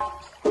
Thank you.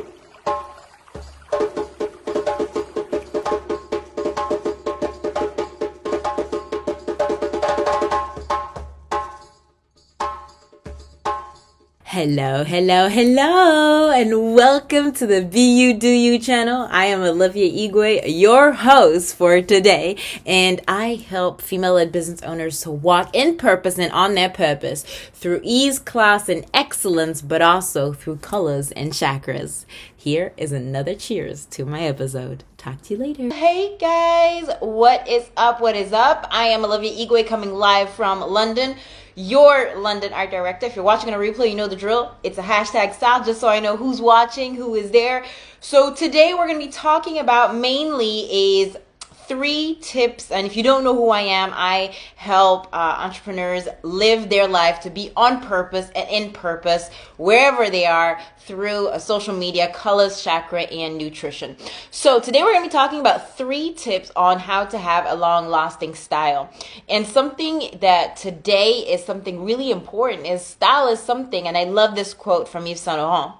Hello, hello, hello, and welcome to the Be You Do You channel. I am Olivia Igwe, your host for today, and I help female led business owners to walk in purpose and on their purpose through ease, class, and excellence, but also through colors and chakras. Here is another cheers to my episode. Talk to you later. Hey guys, what is up? What is up? I am Olivia Igwe coming live from London your London art director. If you're watching a replay, you know the drill. It's a hashtag style just so I know who's watching, who is there. So today we're going to be talking about mainly is three tips. And if you don't know who I am, I help uh, entrepreneurs live their life to be on purpose and in purpose wherever they are through a social media, colors, chakra, and nutrition. So today we're going to be talking about three tips on how to have a long lasting style. And something that today is something really important is style is something, and I love this quote from Yves Saint Laurent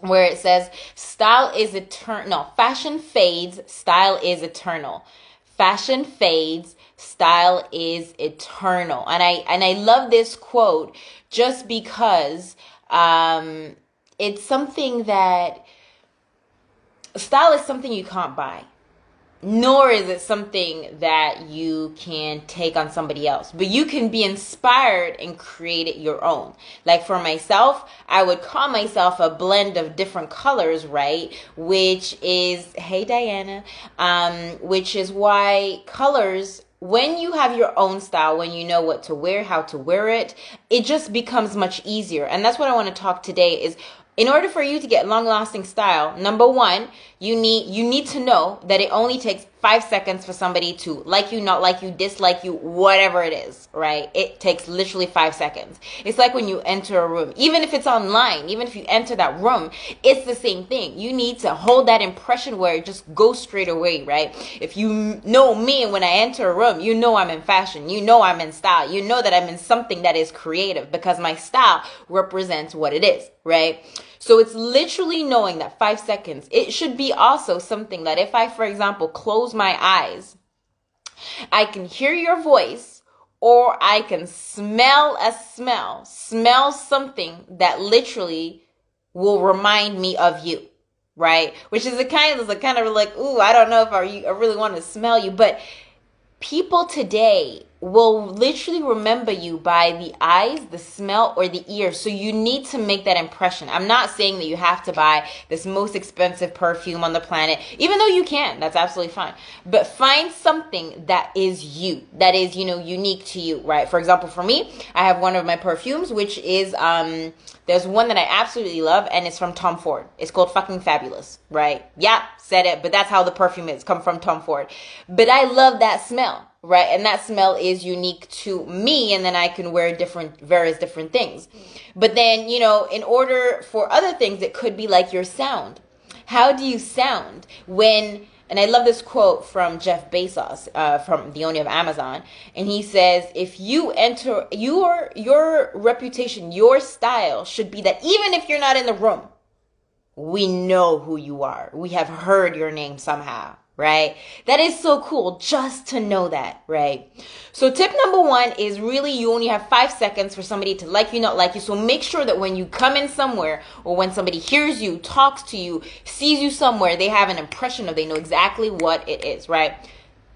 where it says style is eternal no, fashion fades style is eternal. Fashion fades style is eternal. And i and i love this quote just because um it's something that style is something you can't buy nor is it something that you can take on somebody else but you can be inspired and create it your own like for myself i would call myself a blend of different colors right which is hey diana um which is why colors when you have your own style, when you know what to wear, how to wear it, it just becomes much easier. And that's what I want to talk today is in order for you to get long lasting style, number one, you need you need to know that it only takes five seconds for somebody to like you, not like you, dislike you, whatever it is, right? It takes literally five seconds. It's like when you enter a room, even if it's online, even if you enter that room, it's the same thing. You need to hold that impression where it just goes straight away, right? If you know me when I enter a room, you know I'm in fashion, you know I'm in style, you know that I'm in something that is creative because my style represents what it is, right? So it's literally knowing that five seconds. It should be also something that if I, for example, close my eyes, I can hear your voice or I can smell a smell, smell something that literally will remind me of you, right? Which is a kind of a kind of like, ooh, I don't know if I, I really want to smell you, but people today will literally remember you by the eyes, the smell, or the ears. So you need to make that impression. I'm not saying that you have to buy this most expensive perfume on the planet, even though you can. That's absolutely fine. But find something that is you, that is, you know, unique to you, right? For example, for me, I have one of my perfumes, which is, um, there's one that I absolutely love, and it's from Tom Ford. It's called fucking fabulous, right? Yeah, said it, but that's how the perfume is. Come from Tom Ford. But I love that smell right? And that smell is unique to me, and then I can wear different, various different things. But then, you know, in order for other things, it could be like your sound. How do you sound when, and I love this quote from Jeff Bezos, uh, from the owner of Amazon, and he says, if you enter, your, your reputation, your style should be that even if you're not in the room, we know who you are. We have heard your name somehow right? That is so cool just to know that, right? So tip number one is really you only have five seconds for somebody to like you, not like you. So make sure that when you come in somewhere or when somebody hears you, talks to you, sees you somewhere, they have an impression of, they know exactly what it is, right?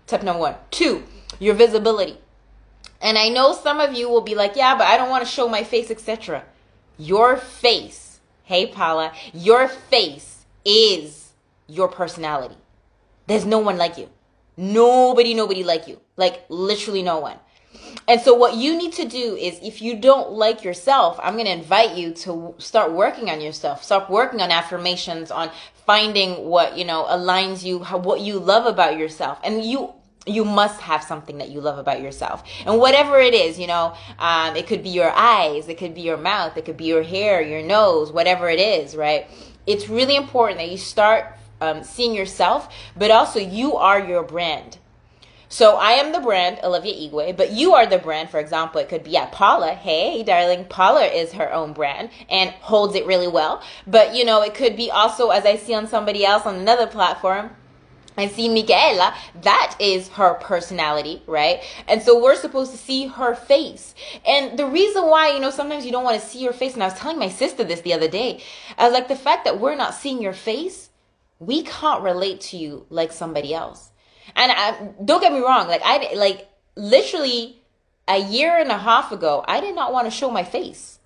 Tip number one. Two, your visibility. And I know some of you will be like, yeah, but I don't want to show my face, etc. Your face, hey Paula, your face is your personality there's no one like you. Nobody, nobody like you. Like literally no one. And so what you need to do is if you don't like yourself, I'm going to invite you to start working on yourself. Start working on affirmations, on finding what, you know, aligns you, what you love about yourself. And you you must have something that you love about yourself and whatever it is you know um, it could be your eyes it could be your mouth it could be your hair your nose whatever it is right it's really important that you start um, seeing yourself, but also you are your brand. So I am the brand, Olivia Igwe, but you are the brand. For example, it could be yeah, Paula. Hey, darling, Paula is her own brand and holds it really well. But you know, it could be also as I see on somebody else on another platform. I see Micaela, that is her personality, right? And so we're supposed to see her face. And the reason why, you know, sometimes you don't want to see your face, and I was telling my sister this the other day, I was like, the fact that we're not seeing your face, we can't relate to you like somebody else. And I, don't get me wrong, like I like literally a year and a half ago, I did not want to show my face.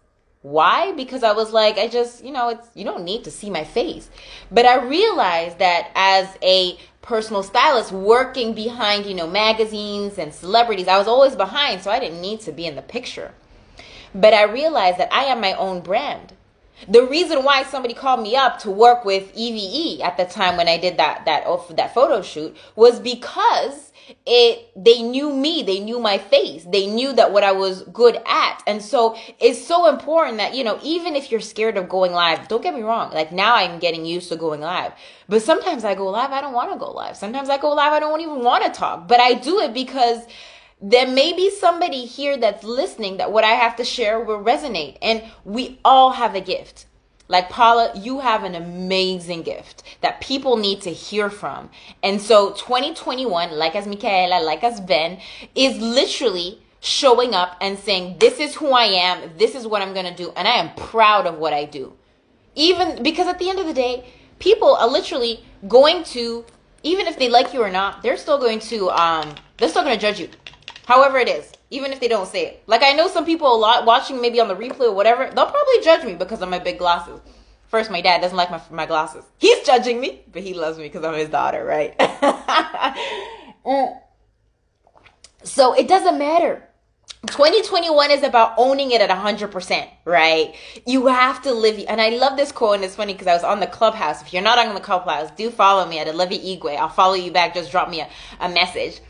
Why? Because I was like, I just, you know, it's you don't need to see my face. But I realized that as a personal stylist working behind, you know, magazines and celebrities, I was always behind, so I didn't need to be in the picture. But I realized that I am my own brand. The reason why somebody called me up to work with EVE at the time when I did that that that photo shoot was because it they knew me they knew my face they knew that what i was good at. And so it's so important that you know even if you're scared of going live don't get me wrong like now i'm getting used to going live. But sometimes i go live i don't want to go live. Sometimes i go live i don't even want to talk. But i do it because there may be somebody here that's listening that what I have to share will resonate. And we all have a gift. Like Paula, you have an amazing gift that people need to hear from. And so 2021, like as Michaela, like as Ben, is literally showing up and saying, This is who I am, this is what I'm gonna do, and I am proud of what I do. Even because at the end of the day, people are literally going to, even if they like you or not, they're still going to um they're still gonna judge you However it is, even if they don't say it. Like I know some people a lot watching maybe on the replay or whatever, they'll probably judge me because of my big glasses. First, my dad doesn't like my my glasses. He's judging me, but he loves me because I'm his daughter, right? Mm. so it doesn't matter. 2021 is about owning it at 100%, right? You have to live. And I love this quote, and it's funny because I was on the clubhouse. If you're not on the clubhouse, do follow me at Olivia Igwe. I'll follow you back. Just drop me a, a message.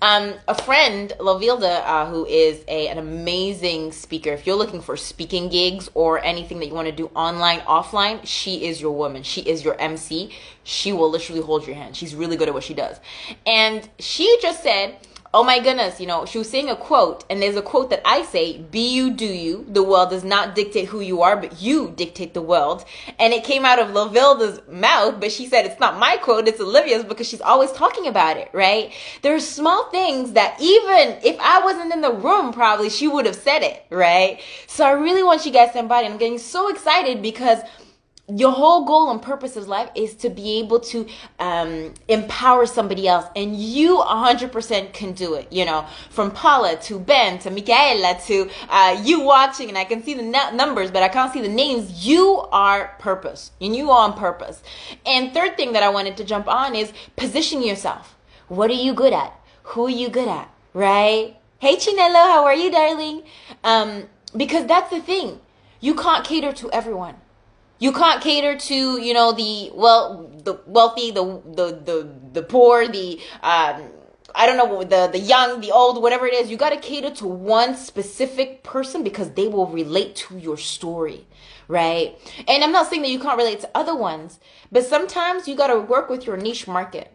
Um, a friend, Lovilda, uh, who is a, an amazing speaker. If you're looking for speaking gigs or anything that you want to do online, offline, she is your woman. She is your MC. She will literally hold your hand. She's really good at what she does. And she just said, oh my goodness, you know, she was saying a quote, and there's a quote that I say, be you, do you. The world does not dictate who you are, but you dictate the world. And it came out of Lavilda's mouth, but she said it's not my quote, it's Olivia's because she's always talking about it, right? There's small things that even if I wasn't in the room, probably she would have said it, right? So I really want you guys to embody. I'm getting so excited because your whole goal and purpose of life is to be able to um, empower somebody else and you 100% can do it you know. From paula to ben to micaela to uh, you watching and i can see the numbers but i can't see the names. You are purpose and you are on purpose. And third thing that i wanted to jump on is position yourself. What are you good at? Who are you good at? Right? Hey chinelo how are you darling? Um, because that's the thing. You can't cater to everyone you can't cater to, you know, the well, the wealthy, the the the the poor, the um, I don't know the the young, the old, whatever it is. You got to cater to one specific person because they will relate to your story, right? And I'm not saying that you can't relate to other ones, but sometimes you got to work with your niche market.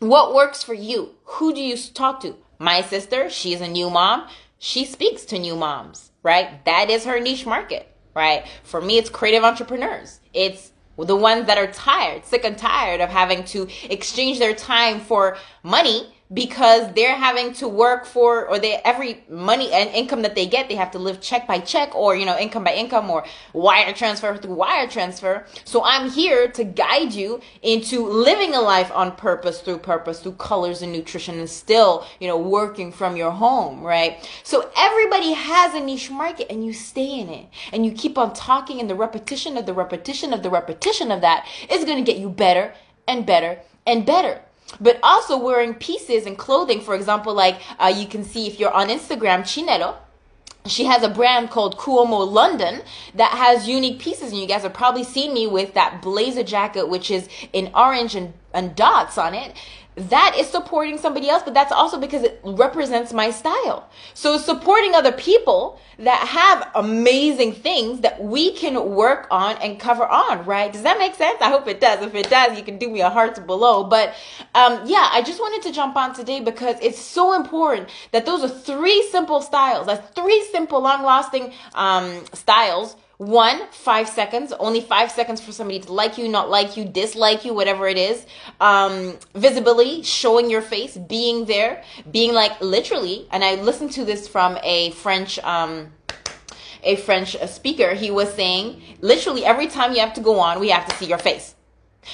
What works for you? Who do you talk to? My sister, she's a new mom. She speaks to new moms, right? That is her niche market right? For me, it's creative entrepreneurs. It's the ones that are tired, sick and tired of having to exchange their time for money because they're having to work for or they every money and income that they get they have to live check by check or you know income by income or wire transfer through wire transfer. So i'm here to guide you into living a life on purpose through purpose through colors and nutrition and still you know working from your home right? So everybody has a niche market and you stay in it. And you keep on talking and the repetition of the repetition of the repetition of that is going to get you better and better and better but also wearing pieces and clothing. For example, like uh, you can see if you're on Instagram, Chinelo, she has a brand called Cuomo London that has unique pieces, and you guys have probably seen me with that blazer jacket, which is in orange and, and dots on it. That is supporting somebody else, but that's also because it represents my style. So supporting other people that have amazing things that we can work on and cover on, right? Does that make sense? I hope it does. If it does, you can do me a heart below. But um, yeah, I just wanted to jump on today because it's so important that those are three simple styles. That's three simple, long-lasting um, styles one, five seconds, only five seconds for somebody to like you, not like you, dislike you, whatever it is. Um, visibility, showing your face, being there, being like literally. And I listened to this from a French, um, a French speaker. He was saying, literally, every time you have to go on, we have to see your face.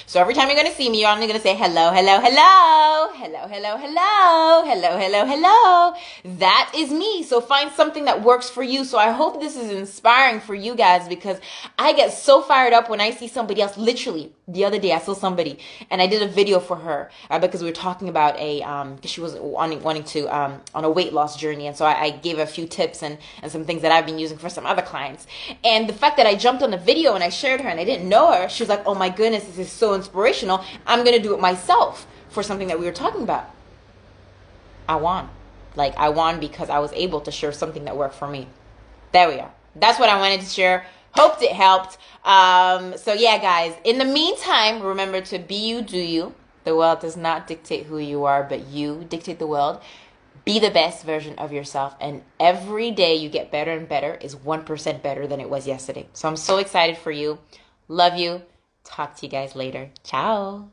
So every time you're to see me, you're only to say hello, hello, hello, hello, hello, hello, hello, hello, hello. That is me. So find something that works for you. So I hope this is inspiring for you guys because I get so fired up when I see somebody else. Literally, the other day I saw somebody and I did a video for her uh, because we were talking about a, um, she was wanting, wanting to, um, on a weight loss journey. And so I, I gave a few tips and, and some things that I've been using for some other clients. And the fact that I jumped on the video and I shared her and I didn't know her, she was like, oh my goodness, this is so inspirational. I'm going to do it myself for something that we were talking about. I won. Like, I won because I was able to share something that worked for me. There we are. That's what I wanted to share. Hoped it helped. Um, so, yeah, guys, in the meantime, remember to be you, do you. The world does not dictate who you are, but you dictate the world. Be the best version of yourself. And every day you get better and better is 1% better than it was yesterday. So, I'm so excited for you. Love you. Talk to you guys later. Ciao.